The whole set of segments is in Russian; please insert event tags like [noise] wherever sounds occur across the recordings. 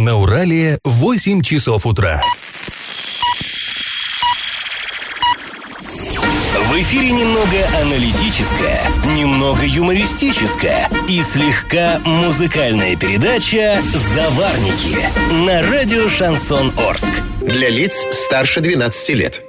На Урале 8 часов утра. В эфире немного аналитическая, немного юмористическая и слегка музыкальная передача «Заварники» на радио «Шансон Орск». Для лиц старше 12 лет.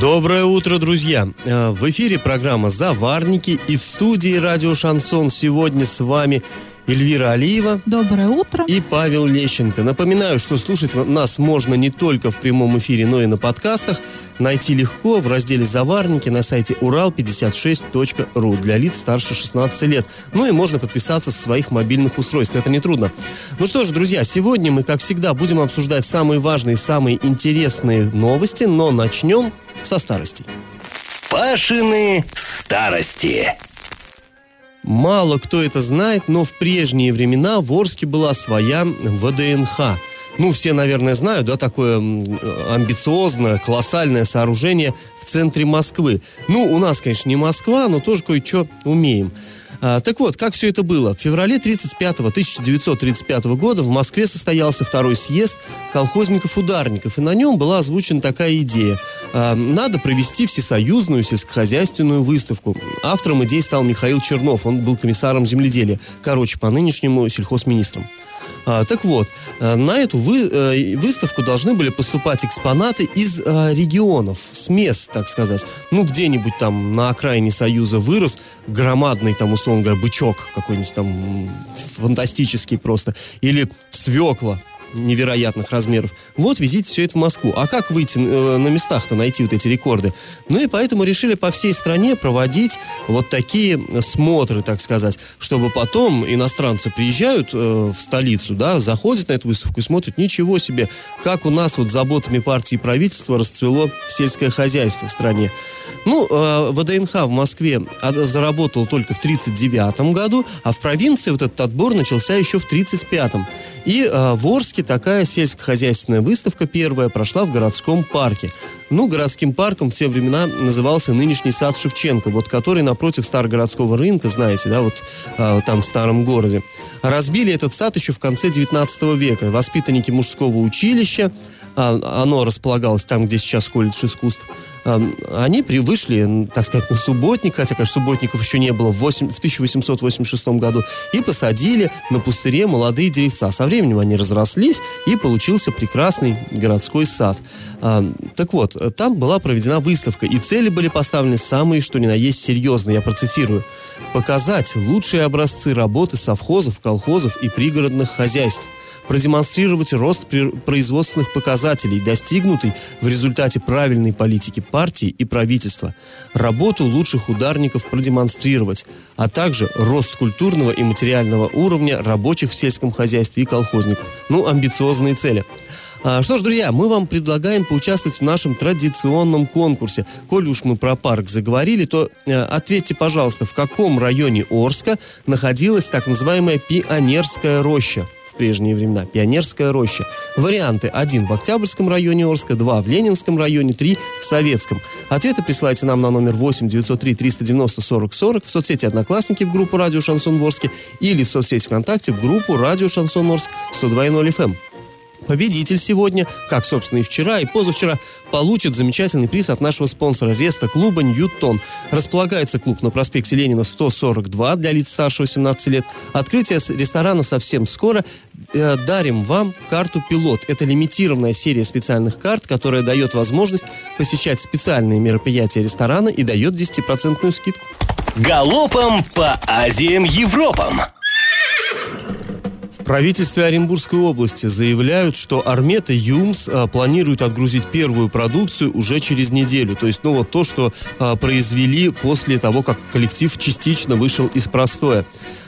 Доброе утро, друзья! Э, В эфире программа «Заварники» и в студии радио «Шансон» сегодня с вами Эльвира Алиева Доброе утро. и Павел Лещенко. Напоминаю, что слушать нас можно не только в прямом эфире, но и на подкастах. Найти легко в разделе «Заварники» на сайте урал56.ру для лиц старше 16 лет. Ну и можно подписаться со своих мобильных устройств, это нетрудно. Ну что ж, друзья, сегодня мы, как всегда, будем обсуждать самые важные, самые интересные новости, но начнем со старостей. Пашины старости. Мало кто это знает, но в прежние времена в Орске была своя ВДНХ. Ну, все, наверное, знают, да, такое э, амбициозное, колоссальное сооружение в центре Москвы. Ну, у нас, конечно, не Москва, но тоже кое-что умеем. А, так вот, как все это было? В феврале 35 1935 года в Москве состоялся второй съезд колхозников-ударников, и на нем была озвучена такая идея. А, надо провести всесоюзную сельскохозяйственную выставку. Автором идеи стал Михаил Чернов, он был комиссаром земледелия, короче, по нынешнему сельхозминистром. А, так вот, э, на эту вы- э, выставку должны были поступать экспонаты из э, регионов, с мест, так сказать. Ну, где-нибудь там на окраине Союза вырос громадный, там, условно говоря, бычок какой-нибудь там фантастический просто. Или свекла невероятных размеров. Вот везите все это в Москву. А как выйти э, на местах-то, найти вот эти рекорды? Ну и поэтому решили по всей стране проводить вот такие э, смотры, так сказать, чтобы потом иностранцы приезжают э, в столицу, да, заходят на эту выставку и смотрят, ничего себе, как у нас вот заботами партии и правительства расцвело сельское хозяйство в стране. Ну, э, ВДНХ в Москве заработал только в 1939 году, а в провинции вот этот отбор начался еще в 1935. И э, в Орске такая сельскохозяйственная выставка первая прошла в городском парке. Ну, городским парком в те времена назывался нынешний сад Шевченко, вот который напротив Старогородского рынка, знаете, да, вот э, там в старом городе. Разбили этот сад еще в конце 19 века. Воспитанники мужского училища, а, оно располагалось там, где сейчас колледж искусств, а, они вышли, так сказать, на субботник, хотя, конечно, субботников еще не было, в, восемь- в 1886 году, и посадили на пустыре молодые деревца. Со временем они разрослись, и получился прекрасный городской сад. А, так вот, там была проведена выставка, и цели были поставлены самые, что ни на есть, серьезные, я процитирую. Показать лучшие образцы работы совхозов, колхозов и пригородных хозяйств продемонстрировать рост производственных показателей, достигнутый в результате правильной политики партии и правительства, работу лучших ударников продемонстрировать, а также рост культурного и материального уровня рабочих в сельском хозяйстве и колхозников. Ну, амбициозные цели. А, Что ж, друзья, мы вам предлагаем поучаствовать в нашем традиционном конкурсе. Коль уж мы про парк заговорили, то э, ответьте, пожалуйста, в каком районе Орска находилась так называемая Пионерская роща? Прежние времена. Пионерская роща. Варианты. Один в Октябрьском районе Орска, два в Ленинском районе, три в Советском. Ответы присылайте нам на номер 8 903 390 40 40 в соцсети Одноклассники в группу Радио Шансон Ворске или в соцсети ВКонтакте в группу Радио Шансон Орск 102.0 FM. Победитель сегодня, как, собственно, и вчера, и позавчера, получит замечательный приз от нашего спонсора Реста-клуба «Ньютон». Располагается клуб на проспекте Ленина 142 для лиц старше 18 лет. Открытие ресторана совсем скоро. Э, дарим вам карту «Пилот». Это лимитированная серия специальных карт, которая дает возможность посещать специальные мероприятия ресторана и дает 10% скидку. Галопом по Азиям Европам. Правительстве Оренбургской области заявляют, что Армета ЮМС а, планирует отгрузить первую продукцию уже через неделю. То есть, ну вот то, что а, произвели после того, как коллектив частично вышел из простоя.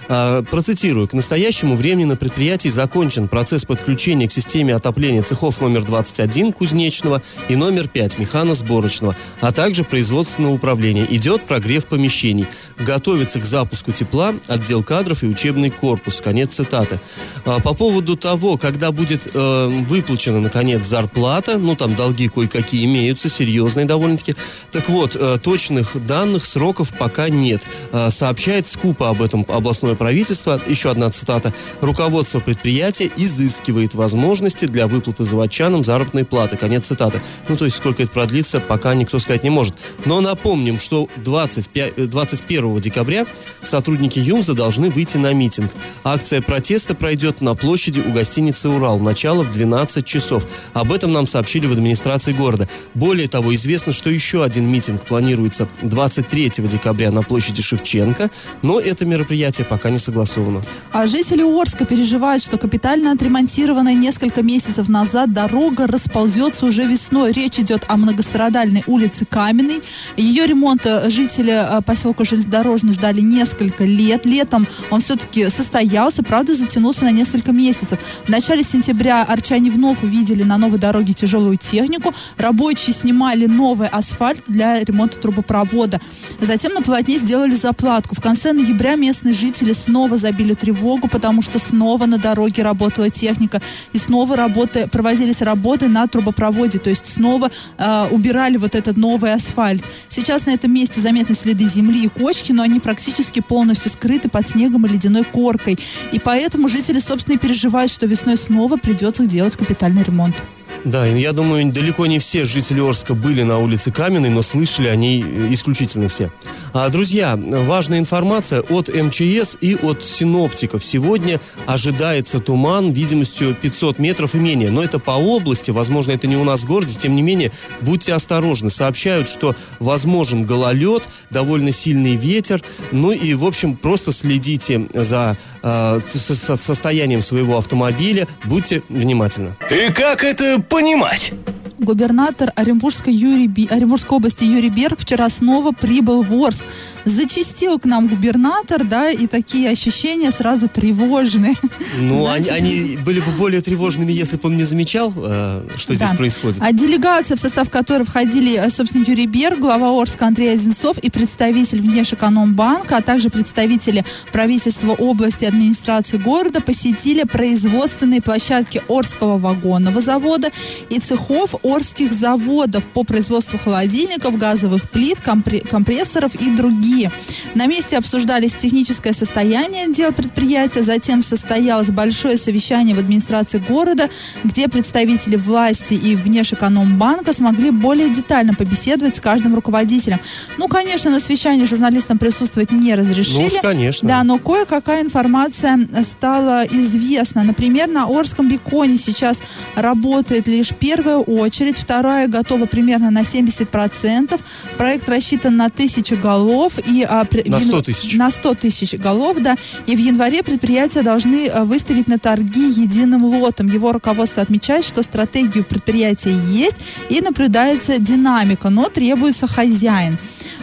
А, Процитирую. К настоящему времени на предприятии закончен процесс подключения к системе отопления цехов номер 21 кузнечного и номер 5 механосборочного, а также производственного управления. Идет прогрев помещений. Готовится к запуску тепла отдел кадров и учебный корпус. Конец цитаты. А, По поводу того, когда будет э, выплачена, наконец, зарплата, ну, там долги кое-какие имеются, серьезные довольно-таки. Так вот, э, точных данных, сроков пока нет. Э, сообщает Скупа об этом областное правительства. Еще одна цитата. Руководство предприятия изыскивает возможности для выплаты заводчанам заработной платы. Конец цитаты. Ну, то есть, сколько это продлится, пока никто сказать не может. Но напомним, что 25, 21 декабря сотрудники ЮМЗа должны выйти на митинг. Акция протеста пройдет на площади у гостиницы «Урал». Начало в 12 часов. Об этом нам сообщили в администрации города. Более того, известно, что еще один митинг планируется 23 декабря на площади Шевченко, но это мероприятие пока не согласовано. А жители Орска переживают, что капитально отремонтированная несколько месяцев назад дорога расползется уже весной. Речь идет о многострадальной улице Каменной. Ее ремонт э, жители э, поселка Железнодорожный ждали несколько лет. Летом он все-таки состоялся, правда, затянулся на несколько месяцев. В начале сентября арчане вновь увидели на новой дороге тяжелую технику. Рабочие снимали новый асфальт для ремонта трубопровода. Затем на полотне сделали заплатку. В конце ноября местные жители снова забили тревогу, потому что снова на дороге работала техника и снова работы, проводились работы на трубопроводе, то есть снова э, убирали вот этот новый асфальт. Сейчас на этом месте заметны следы земли и кочки, но они практически полностью скрыты под снегом и ледяной коркой. И поэтому жители, собственно, и переживают, что весной снова придется делать капитальный ремонт. Да, я думаю, далеко не все жители Орска были на улице Каменной, но слышали они исключительно все. А, друзья, важная информация от МЧС и от синоптиков. Сегодня ожидается туман видимостью 500 метров и менее. Но это по области, возможно, это не у нас в городе. Тем не менее, будьте осторожны. Сообщают, что возможен гололед, довольно сильный ветер. Ну и, в общем, просто следите за э, состоянием своего автомобиля. Будьте внимательны. И как это понимать? Губернатор Оренбургской, Юрий, Оренбургской области Юрий Берг вчера снова прибыл в Орск. Зачистил к нам губернатор, да, и такие ощущения сразу тревожные. [laughs] Ну, они, они были бы более тревожными, если бы он не замечал, э, что да. здесь происходит. А делегация, в состав которой входили, э, собственно, Юрий Берг, глава Орска Андрей Одинцов и представитель Внешэкономбанка, а также представители правительства области и администрации города посетили производственные площадки Орского вагонного завода и цехов Орских заводов по производству холодильников, газовых плит, компрессоров и другие. На месте обсуждались техническое состояние дел предприятия, затем состоялось большое совещание в администрации города, где представители власти и Внешэкономбанка смогли более детально побеседовать с каждым руководителем. Ну, конечно, на совещании журналистам присутствовать не разрешили. Ну уж, конечно. Да, но кое-какая информация стала известна. Например, на Орском беконе сейчас работает лишь первая очередь очередь, вторая готова примерно на 70%. Проект рассчитан на тысячи голов. И, а, на 100 тысяч? На 100 тысяч голов, да. И в январе предприятия должны а, выставить на торги единым лотом. Его руководство отмечает, что стратегию предприятия есть и наблюдается динамика, но требуется хозяин.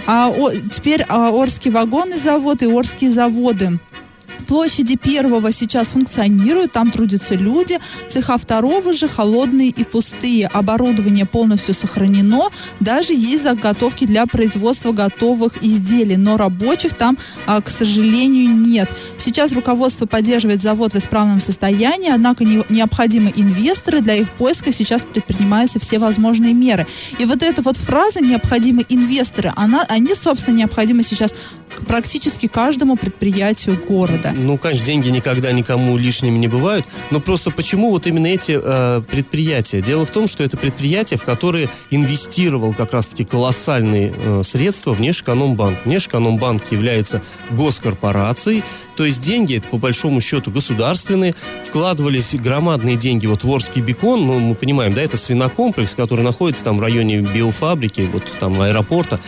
А, о, теперь а, Орский вагонный завод и Орские заводы Площади первого сейчас функционируют, там трудятся люди. Цеха второго же холодные и пустые. Оборудование полностью сохранено. Даже есть заготовки для производства готовых изделий, но рабочих там, а, к сожалению, нет. Сейчас руководство поддерживает завод в исправном состоянии, однако не, необходимы инвесторы. Для их поиска сейчас предпринимаются все возможные меры. И вот эта вот фраза «необходимы инвесторы», она, они, собственно, необходимы сейчас практически каждому предприятию города. Ну, конечно, деньги никогда никому лишними не бывают, но просто почему вот именно эти э, предприятия? Дело в том, что это предприятия, в которые инвестировал как раз-таки колоссальные э, средства Внешэкономбанк. Внешэкономбанк является госкорпорацией, то есть деньги, это по большому счету государственные, вкладывались громадные деньги, вот в Орский бекон, ну, мы понимаем, да, это свинокомплекс, который находится там в районе биофабрики, вот там аэропорта,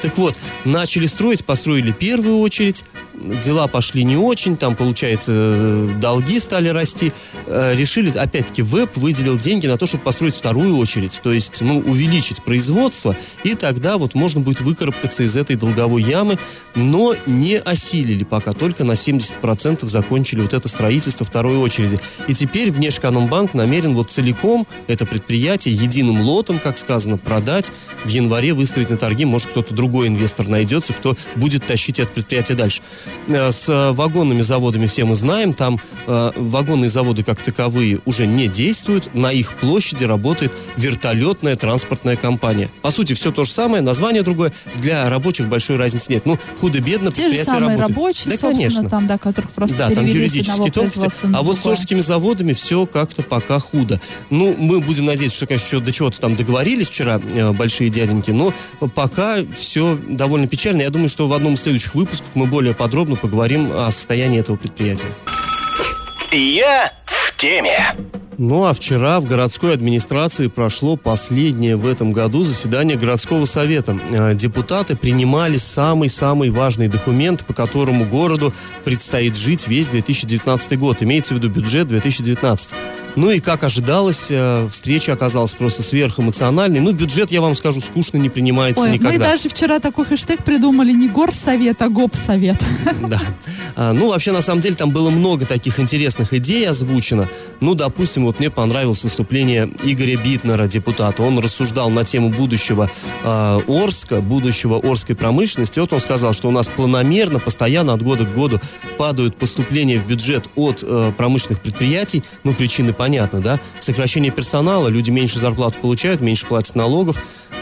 так вот, начали строить, построили первую очередь, дела пошли не очень, там, получается, долги стали расти. Э, решили, опять-таки, ВЭБ выделил деньги на то, чтобы построить вторую очередь, то есть, ну, увеличить производство, и тогда вот можно будет выкарабкаться из этой долговой ямы, но не осилили пока, только на 70% закончили вот это строительство второй очереди. И теперь Внешэкономбанк намерен вот целиком это предприятие единым лотом, как сказано, продать, в январе выставить на торги, может, кто-то другой инвестор найдется, кто будет тащить это предприятие дальше. Э, с э, вагонными заводами все мы знаем, там э, вагонные заводы как таковые уже не действуют, на их площади работает вертолетная транспортная компания. По сути, все то же самое, название другое, для рабочих большой разницы нет. Ну, худо-бедно Те же самые работают. рабочие, да, конечно. там, да, которых просто да, там юридические тонкости. А вот с Орскими заводами все как-то пока худо. Ну, мы будем надеяться, что, конечно, до чего-то там договорились вчера э, большие дяденьки, но пока все довольно печально. Я думаю, что в одном из следующих выпусков мы более подробно поговорим о состоянии этого предприятия. Я в теме. Ну а вчера в городской администрации прошло последнее в этом году заседание городского совета. Э, депутаты принимали самый-самый важный документ, по которому городу предстоит жить весь 2019 год. Имеется в виду бюджет 2019. Ну и, как ожидалось, э, встреча оказалась просто сверхэмоциональной. Ну, бюджет, я вам скажу, скучно не принимается Ой, никогда. мы даже вчера такой хэштег придумали не горсовет, а гопсовет. [laughs] Да. А, ну, вообще, на самом деле, там было много таких интересных идей озвучено. Ну, допустим, вот мне понравилось выступление Игоря Битнера, депутата. Он рассуждал на тему будущего э, Орска, будущего Орской промышленности. Вот он сказал, что у нас планомерно, постоянно от года к году падают поступления в бюджет от э, промышленных предприятий. Ну, причины понятны да? Сокращение персонала, люди меньше зарплату получают, меньше платят налогов,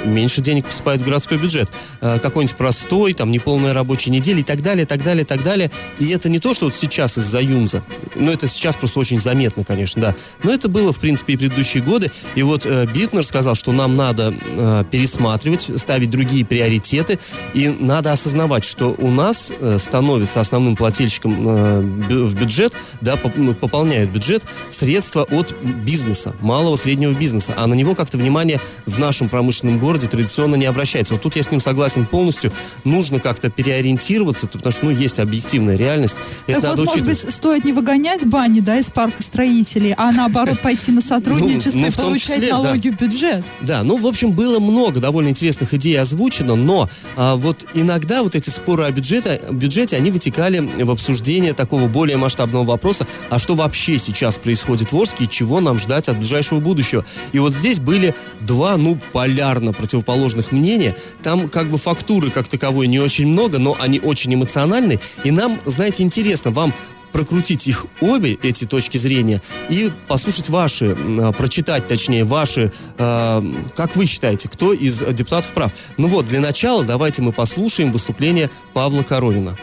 меньше денег поступает в городской бюджет. Э, какой-нибудь простой, там, неполная рабочая неделя и так далее, так далее, так далее. И это не то, что вот сейчас из-за Юнза. Ну, это сейчас просто очень заметно, конечно, да. Но это было, в принципе, и предыдущие годы. И вот э, Битнер сказал, что нам надо э, пересматривать, ставить другие приоритеты. И надо осознавать, что у нас становится основным плательщиком в бюджет, да, ну, пополняют бюджет средства от бизнеса, малого, среднего бизнеса. А на него как-то внимание в нашем промышленном городе традиционно не обращается. Вот тут я с ним согласен полностью. Нужно как-то переориентироваться, потому что, ну, есть объективная реальность. Это так надо вот, учитывать. может быть, стоит не выгонять бани, да, из парка строителей, а наоборот пойти на [laughs] сотрудничество ну, ну, и получать налоги в бюджет. Да, ну, в общем, было много довольно интересных идей озвучено, но а, вот иногда вот эти споры о бюджете, бюджете, они вытекали в обсуждение такого более масштабного вопроса, а что вообще сейчас происходит в Орске и чего нам ждать от ближайшего будущего. И вот здесь были два, ну, полярно противоположных мнения. Там как бы фактуры как таковой не очень много, но они очень эмоциональны. И нам, знаете, интересно, вам прокрутить их обе, эти точки зрения, и послушать ваши, а, прочитать, точнее, ваши, э, как вы считаете, кто из депутатов прав. Ну вот, для начала давайте мы послушаем выступление Павла Коровина.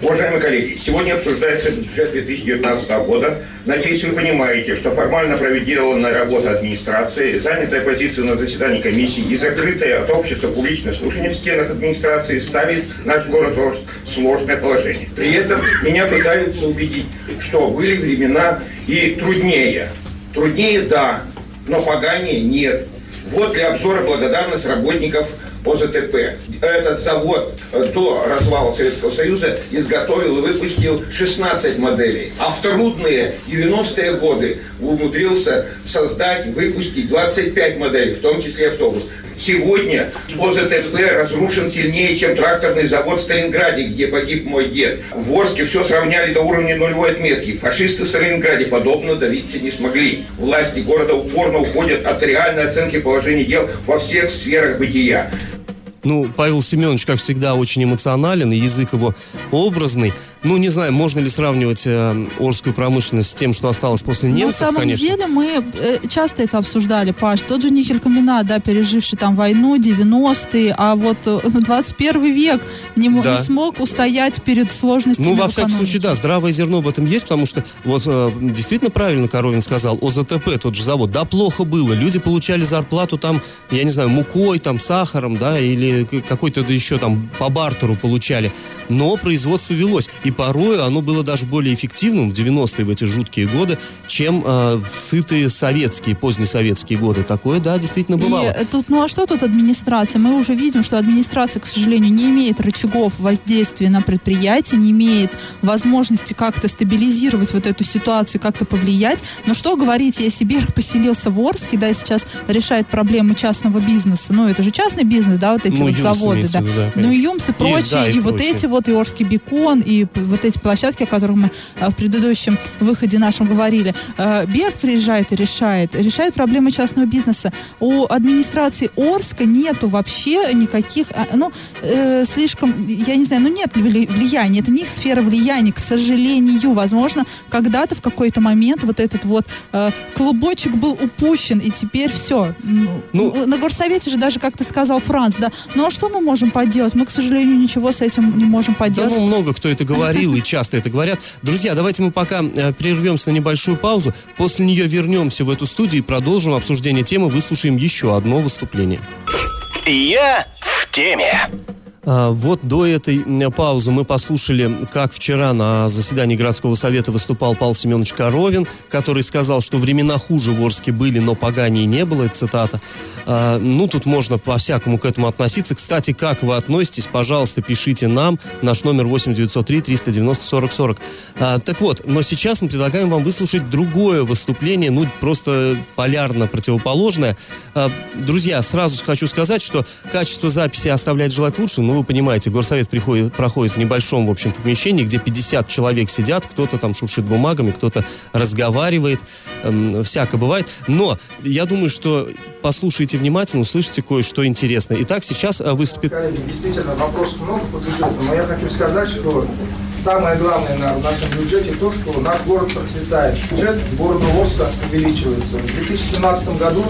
Уважаемые коллеги, сегодня обсуждается бюджет 2019 года. Надеюсь, вы понимаете, что формально проведенная работа администрации, занятая позиция на заседании комиссии и закрытое от общества публичное слушание в стенах администрации ставит наш город в сложное положение. При этом меня пытаются убедить, что были времена и труднее. Труднее, да, но поганее нет. Вот для обзора благодарность работников ОЗТП. Этот завод э, до развала Советского Союза изготовил и выпустил 16 моделей. А в трудные 90-е годы умудрился создать, выпустить 25 моделей, в том числе автобус. Сегодня ОЗТП разрушен сильнее, чем тракторный завод в Сталинграде, где погиб мой дед. В Орске все сравняли до уровня нулевой отметки. Фашисты в Сталинграде подобно добиться не смогли. Власти города упорно уходят от реальной оценки положения дел во всех сферах бытия. Ну, Павел Семенович, как всегда, очень эмоционален, и язык его образный. Ну, не знаю, можно ли сравнивать э, Орскую промышленность с тем, что осталось после немцев, На самом конечно. деле мы э, часто это обсуждали, Паш. Тот же Никелькомбинат, да, переживший там войну, 90-е, а вот э, 21 век не, да. не смог устоять перед сложностями Ну, во всяком случае, да, здравое зерно в этом есть, потому что вот э, действительно правильно Коровин сказал, ОЗТП, тот же завод, да, плохо было. Люди получали зарплату там, я не знаю, мукой, там, сахаром, да, или какой-то еще там по бартеру получали. Но производство велось. И порой оно было даже более эффективным в 90-е, в эти жуткие годы, чем э, в сытые советские, позднесоветские годы. Такое, да, действительно бывало. И тут, ну а что тут администрация? Мы уже видим, что администрация, к сожалению, не имеет рычагов воздействия на предприятие, не имеет возможности как-то стабилизировать вот эту ситуацию, как-то повлиять. Но что говорить, если Берг [laughs] поселился в Орске, да, и сейчас решает проблемы частного бизнеса. Ну, это же частный бизнес, да, вот эти ну, вот заводы, да. Виду, да ну, и ЮМС и прочие, и, да, и, и вот эти вот, и Орский бекон, и вот эти площадки, о которых мы в предыдущем выходе нашем говорили. Берг приезжает и решает, решает проблемы частного бизнеса. У администрации Орска нету вообще никаких, ну, слишком, я не знаю, ну нет влияния, это не их сфера влияния, к сожалению. Возможно, когда-то в какой-то момент вот этот вот клубочек был упущен, и теперь все. Ну, на горсовете же даже, как ты сказал, Франц, да, ну а что мы можем поделать? Мы, к сожалению, ничего с этим не можем поделать. Да, ну, много кто это говорил и часто это говорят. Друзья, давайте мы пока э, прервемся на небольшую паузу. После нее вернемся в эту студию и продолжим обсуждение темы. Выслушаем еще одно выступление. Я в теме. А, вот до этой паузы мы послушали, как вчера на заседании городского совета выступал Павел Семенович Коровин, который сказал, что времена хуже в Орске были, но поганее не было, цитата. А, ну, тут можно по-всякому к этому относиться. Кстати, как вы относитесь, пожалуйста, пишите нам. Наш номер 8 903 390 40 40. Так вот, но сейчас мы предлагаем вам выслушать другое выступление, ну, просто полярно противоположное. А, друзья, сразу хочу сказать, что качество записи оставляет желать лучше, ну, вы понимаете, горсовет приходит, проходит в небольшом, в общем-то, помещении, где 50 человек сидят, кто-то там шуршит бумагами, кто-то разговаривает, эм, всяко бывает. Но я думаю, что послушайте внимательно, услышите кое-что интересное. Итак, сейчас э, выступит... Коллеги, действительно, вопросов много по бюджету, но я хочу сказать, что самое главное на, в нашем бюджете то, что наш город процветает. Бюджет города Орска увеличивается. В 2017 году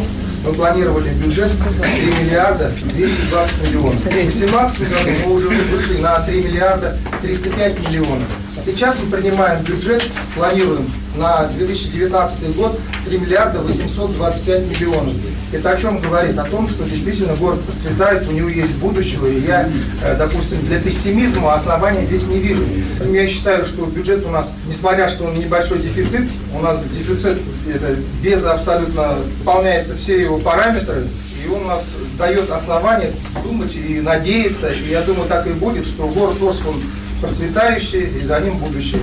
мы планировали бюджет 3 миллиарда 220 миллионов. В 2018 году мы уже вышли на 3 миллиарда 305 миллионов. Сейчас мы принимаем бюджет, планируем на 2019 год 3 миллиарда 825 миллионов. Это о чем говорит? О том, что действительно город процветает, у него есть будущее, и я, э, допустим, для пессимизма основания здесь не вижу. Я считаю, что бюджет у нас, несмотря что он небольшой дефицит, у нас дефицит без абсолютно выполняется все его параметры, и он у нас дает основания думать и надеяться, и я думаю, так и будет, что город Орск, он процветающий, и за ним будущее.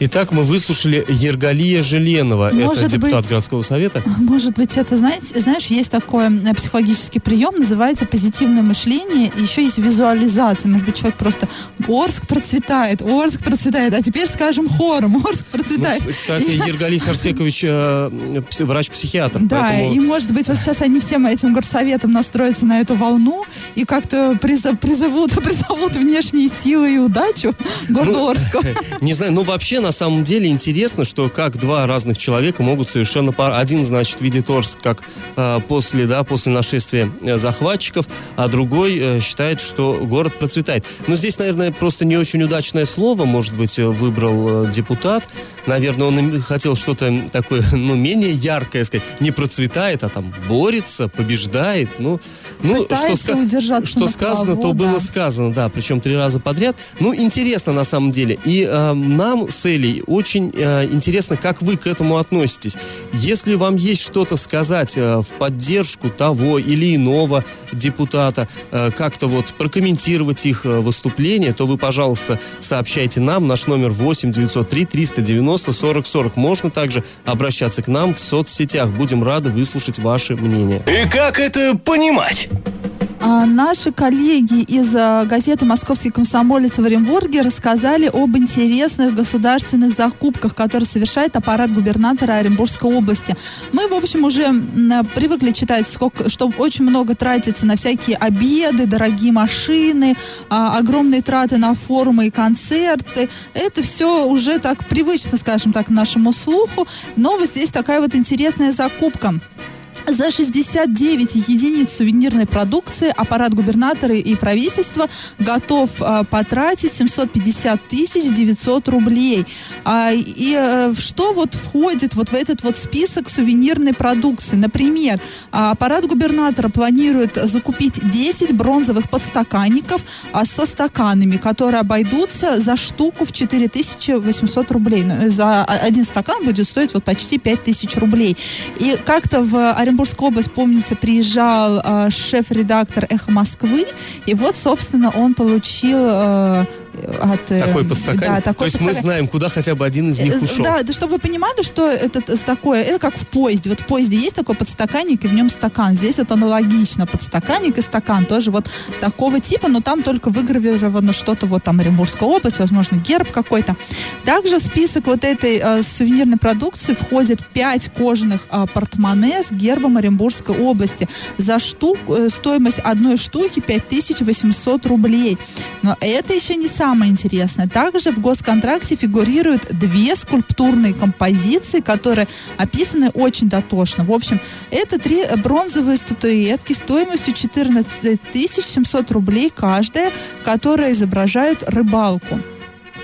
Итак, мы выслушали Ергалия Желенова, может это депутат быть, городского совета. Может быть, это, знаете, знаешь, есть такой э, психологический прием, называется позитивное мышление, и еще есть визуализация. Может быть, человек просто Орск процветает, Орск процветает, а теперь скажем хором, Орск процветает. Ну, кстати, и... Ергалий Сарсекович э, врач-психиатр. Да, поэтому... и может быть, вот сейчас они всем этим горсоветом настроятся на эту волну и как-то призов, призовут, [laughs] призовут внешние силы и удачу городу ну, Орску. [laughs] Не знаю, ну вообще на самом деле интересно, что как два разных человека могут совершенно пар... Один, значит, видит Орск как э, после, да, после нашествия э, захватчиков, а другой э, считает, что город процветает. Но здесь, наверное, просто не очень удачное слово, может быть, э, выбрал э, депутат. Наверное, он хотел что-то такое, [laughs] ну, менее яркое сказать. Не процветает, а там борется, побеждает. Ну, ну что, удержаться что сказано, плаву, то да. было сказано, да, причем три раза подряд. Ну, интересно на самом деле. И э, нам с Элей очень э, интересно, как вы к этому относитесь. Если вам есть что-то сказать э, в поддержку того или иного депутата, э, как-то вот прокомментировать их э, выступление, то вы, пожалуйста, сообщайте нам. Наш номер 8 903 390 40 40. Можно также обращаться к нам в соцсетях. Будем рады выслушать ваше мнение. И как это понимать? А, наши коллеги из а, газеты «Московский комсомолец» в Оренбурге рассказали об интересных государственных закупках, которые совершает аппарат губернатора Оренбургской области. Мы, в общем, уже привыкли читать, сколько, что очень много тратится на всякие обеды, дорогие машины, а, огромные траты на форумы и концерты. Это все уже так привычно, скажем так, нашему слуху. Но вот здесь такая вот интересная закупка. За 69 единиц сувенирной продукции аппарат губернатора и правительства готов э, потратить 750 тысяч 900 рублей. А, и э, что вот входит вот в этот вот список сувенирной продукции? Например, аппарат губернатора планирует закупить 10 бронзовых подстаканников а, со стаканами, которые обойдутся за штуку в 4800 рублей. Ну, за один стакан будет стоить вот почти 5000 рублей. И как-то в Оренбурге Оренбургскую область, помнится, приезжал э, шеф-редактор «Эхо Москвы», и вот, собственно, он получил э, от... э, Такой подстаканник? Да, такой То есть мы подстаканник. знаем, куда хотя бы один из них Э, ушел. Да, да, чтобы вы понимали, что это т- такое, это как в поезде. Вот в поезде есть такой подстаканник, и в нем стакан. Здесь вот аналогично подстаканник и стакан тоже вот такого типа, но там только выгравировано что-то вот там Оренбургская область, возможно, герб какой-то. Также в список вот этой э, сувенирной продукции входит 5 кожаных э, портмоне с гербом Оренбургской области. За штук, э, стоимость одной штуки 5800 рублей. Но это еще не самое интересное. Также в госконтракте фигурируют две скульптурные композиции, которые описаны очень дотошно. В общем, это три бронзовые статуэтки стоимостью 14 700 рублей каждая, которые изображают рыбалку.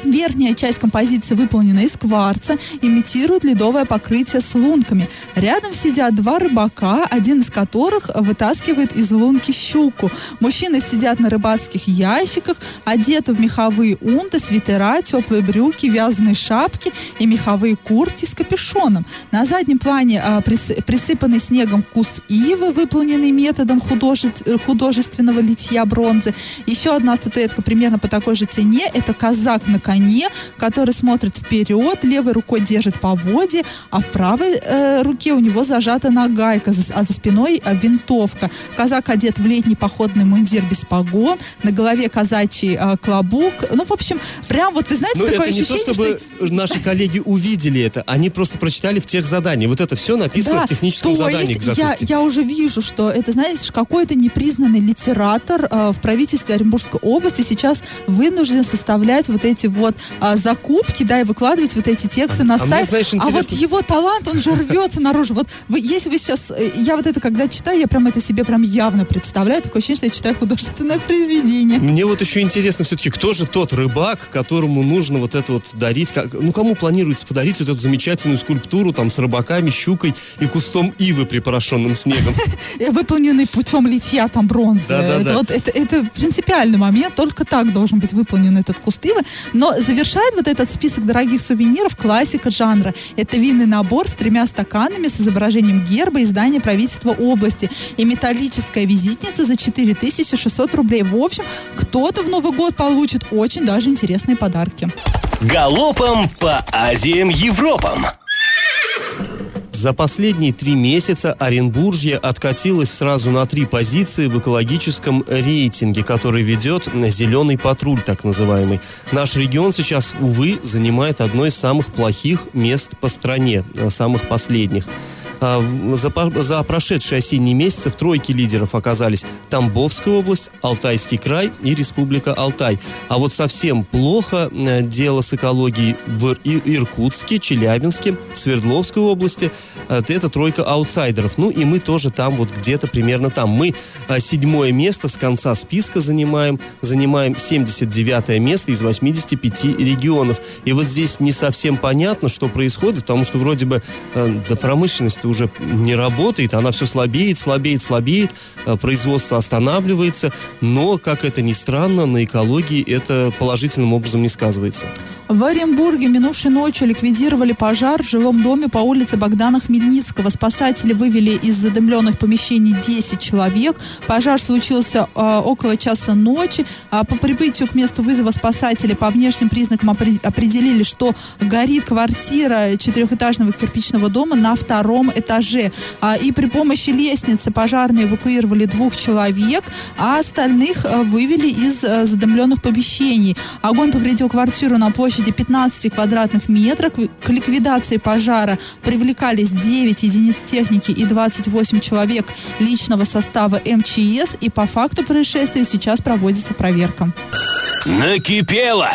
Верхняя часть композиции выполнена из кварца, имитирует ледовое покрытие с лунками. Рядом сидят два рыбака, один из которых вытаскивает из лунки щуку. Мужчины сидят на рыбацких ящиках, одеты в меховые унты, свитера, теплые брюки, вязаные шапки и меховые куртки с капюшоном. На заднем плане а, прис- присыпанный снегом куст ивы, выполненный методом художе- художественного литья бронзы. Еще одна статуэтка примерно по такой же цене. Это казак на коне, который смотрит вперед, левой рукой держит поводье, а в правой э, руке у него зажата нагайка, а за спиной э, винтовка. Казак одет в летний походный мундир без погон, на голове казачий э, клобук. Ну, в общем, прям вот, вы знаете, Ну, такое это не то, ощущение, чтобы наши коллеги увидели это, они просто прочитали в тех заданиях. Вот это все написано Да, в техническом то задании есть я, я уже вижу, что это, знаешь, какой-то непризнанный литератор э, в правительстве Оренбургской области сейчас вынужден составлять вот эти вот а, закупки, да, и выкладывать вот эти тексты на а мне, сайт. знаешь, а вот его талант, он же рвется наружу. Вот вы, если вы сейчас, э, я вот это когда читаю, я прям это себе прям явно представляю. Такое ощущение, что я читаю художественное [laughs] произведение. Мне вот еще интересно все-таки, кто же тот рыбак, которому нужно вот это вот дарить, как, ну кому планируется подарить вот эту замечательную скульптуру там с рыбаками, щукой и кустом ивы, припорошенным снегом. [laughs] Выполненный путем литья там бронзы. Да-да-да. это, вот, это, это принципиальный момент, только так должен быть выполнен этот куст ивы. Но завершает вот этот список дорогих сувениров классика жанра. Это винный набор с тремя стаканами с изображением герба и здания правительства области. И металлическая визитница за 4600 рублей. В общем, кто-то в Новый год получит очень даже интересные подарки. Галопом по Азиям Европам. За последние три месяца Оренбуржье откатилось сразу на три позиции в экологическом рейтинге, который ведет «Зеленый патруль», так называемый. Наш регион сейчас, увы, занимает одно из самых плохих мест по стране, самых последних. А, За, за прошедшие осенние месяцы в тройке лидеров оказались Тамбовская область, Алтайский край и Республика Алтай. А вот совсем плохо э, дело с экологией в Ир- Иркутске, Челябинске, Свердловской области. Э, Это тройка аутсайдеров. Ну и мы тоже там, вот где-то примерно там. Мы э, седьмое место с конца списка занимаем. Занимаем 79 место из 85 регионов. И вот здесь не совсем понятно, что происходит, потому что вроде бы э, да, промышленность уже не работает, она все слабеет, слабеет, слабеет, э, производство останавливается, но, как это ни странно, на экологии это положительным образом не сказывается. В Оренбурге минувшей ночью ликвидировали пожар в жилом доме по улице Богдана Хмельницкого. Спасатели вывели из задымленных помещений 10 человек. Пожар случился э, около часа ночи. А по прибытию к месту вызова спасатели по внешним признакам опре- определили, что горит квартира четырехэтажного кирпичного дома на втором этаже. А, и при помощи лестницы пожарные эвакуировали двух человек, а остальных э, вывели из э, задымленных помещений. Огонь повредил квартиру на площади 15 квадратных метров. К ликвидации пожара привлекались 9 единиц техники и 28 человек личного состава МЧС. И по факту происшествия сейчас проводится проверка. Накипело!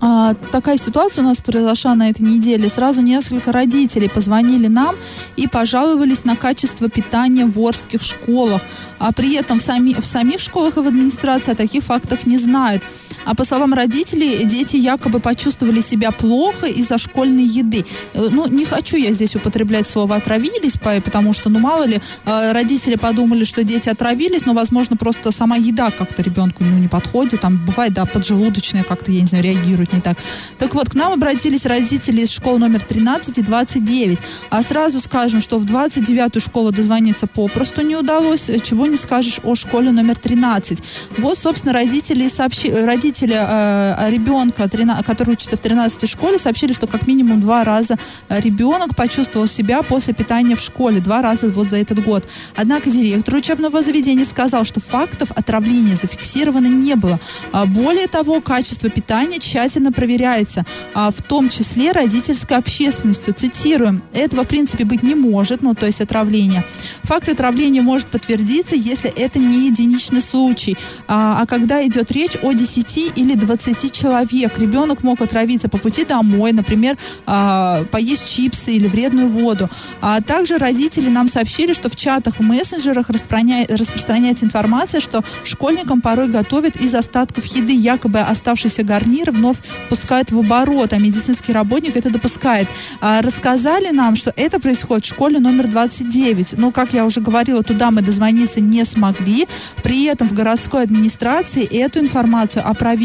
А, такая ситуация у нас произошла на этой неделе. Сразу несколько родителей позвонили нам и пожаловались на качество питания в Орских школах. А при этом в, сами, в самих школах и в администрации о таких фактах не знают. А по словам родителей, дети якобы почувствовали себя плохо из-за школьной еды. Э, Ну, не хочу я здесь употреблять слово «отравились», по- потому что, ну, мало ли, э, родители подумали, что дети отравились, но, возможно, просто сама еда как-то ребенку ну, не подходит. Там бывает, да, поджелудочная как-то, я не знаю, реагирует не так. Так вот, к нам обратились родители из школ номер 13 и 29. А сразу скажем, что в 29-ю школу дозвониться попросту не удалось, э, чего не скажешь о школе номер 13. Вот, собственно, родители, и сообщи... родители родители э, ребенка, 13, который учится в 13 школе, сообщили, что как минимум два раза э, ребенок почувствовал себя после питания в школе, два раза вот за этот год. Однако директор учебного заведения сказал, что фактов отравления зафиксировано не было. А более того, качество питания тщательно проверяется, а в том числе родительской общественностью. Цитируем, этого в принципе быть не может, ну то есть отравление. Факт отравления может подтвердиться, если это не единичный случай. А, а когда идет речь о 10 или 20 человек, ребенок мог отравиться по пути домой, например, а, поесть чипсы или вредную воду. А также родители нам сообщили, что в чатах, в мессенджерах распространя... распространяется информация, что школьникам порой готовят из остатков еды якобы оставшиеся гарниры вновь пускают в оборот, а медицинский работник это допускает. А, рассказали нам, что это происходит в школе номер 29. Но, как я уже говорила, туда мы дозвониться не смогли. При этом в городской администрации эту информацию опровергли.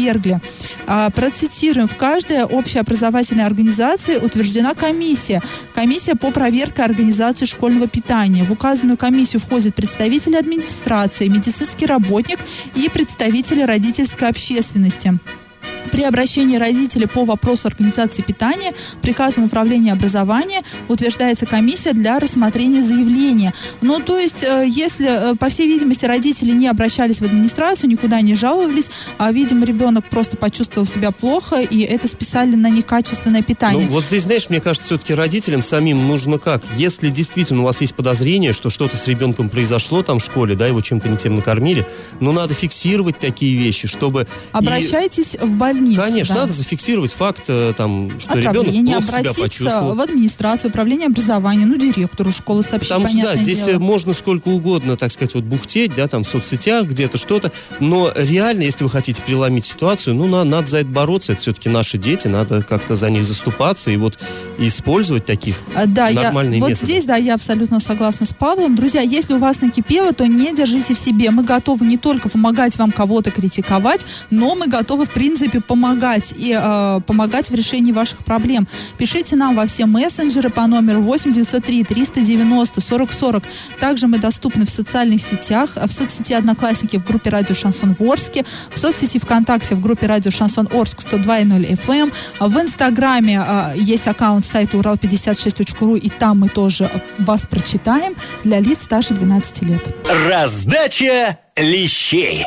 А, процитируем. В каждой общеобразовательной организации утверждена комиссия. Комиссия по проверке организации школьного питания. В указанную комиссию входят представители администрации, медицинский работник и представители родительской общественности. При обращении родителей по вопросу организации питания приказом управления образования утверждается комиссия для рассмотрения заявления. Ну, то есть, э, если, э, по всей видимости, родители не обращались в администрацию, никуда не жаловались, а, видимо, ребенок просто почувствовал себя плохо, и это списали на некачественное питание. Ну, вот здесь, знаешь, мне кажется, все-таки родителям самим нужно как? Если действительно у вас есть подозрение, что что-то с ребенком произошло там в школе, да, его чем-то не тем накормили, ну, надо фиксировать такие вещи, чтобы... Обращайтесь и... в больницу больницу. Конечно, да. надо зафиксировать факт, э, там, что ребенок плохо себя почувствовал. в администрацию, управление образования, ну, директору школы сообщить, Потому что, да, здесь дело. можно сколько угодно, так сказать, вот бухтеть, да, там, в соцсетях где-то что-то, но реально, если вы хотите преломить ситуацию, ну, на, надо за это бороться, это все-таки наши дети, надо как-то за них заступаться и вот использовать таких а, да, нормальные я, методы. Вот здесь, да, я абсолютно согласна с Павлом. Друзья, если у вас накипело, то не держите в себе. Мы готовы не только помогать вам кого-то критиковать, но мы готовы, в принципе, помогать и э, помогать в решении ваших проблем. Пишите нам во все мессенджеры по номеру 8 903 390 40 40. Также мы доступны в социальных сетях, в соцсети Одноклассники в группе Радио Шансон Ворске, в соцсети ВКонтакте в группе Радио Шансон Орск 102.0 FM. В Инстаграме э, есть аккаунт сайта урал56.ру, и там мы тоже вас прочитаем для лиц старше 12 лет. Раздача лещей.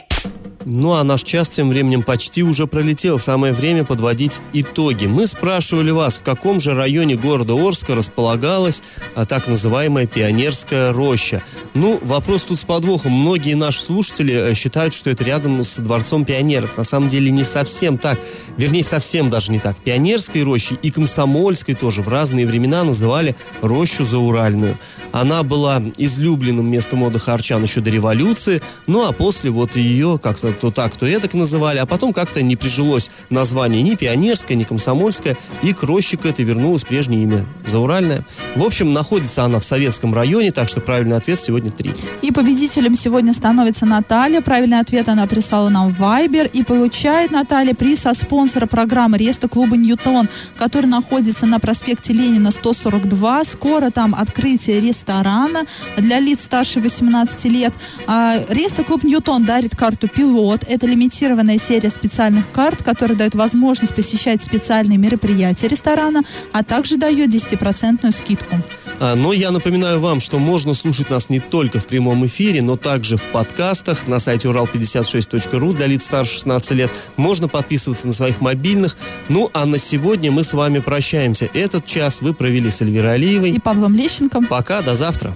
Ну а наш час тем временем почти уже пролетел. Самое время подводить итоги. Мы спрашивали вас, в каком же районе города Орска располагалась а, так называемая пионерская роща. Ну, вопрос тут с подвохом. Многие наши слушатели э, считают, что это рядом с Дворцом пионеров. На самом деле не совсем так. Вернее, совсем даже не так. Пионерской рощей и Комсомольской тоже в разные времена называли рощу зауральную. Она была излюбленным местом отдыха арчан еще до революции, ну а после вот ее как-то то так, то эдак называли, а потом как-то не прижилось название ни пионерское, ни комсомольское, и к роще к этой вернулось прежнее имя Зауральное. В общем, находится она в советском районе, так что правильный ответ сегодня три. И победителем сегодня становится Наталья. Правильный ответ она прислала нам в Viber. И получает Наталья приз со спонсора программы Реста клуба Ньютон, который находится на проспекте Ленина 142. Скоро там открытие ресторана для лиц старше 18 лет. А, Реста клуб Ньютон дарит карту пилот год. Это лимитированная серия специальных карт, которая дает возможность посещать специальные мероприятия ресторана, а также дает 10% скидку. А, но я напоминаю вам, что можно слушать нас не только в прямом эфире, но также в подкастах на сайте урал56.ру для лиц старше 16 лет. Можно подписываться на своих мобильных. Ну, а на сегодня мы с вами прощаемся. Этот час вы провели с Эльвирой Алиевой. И Павлом Лещенко. Пока, до завтра.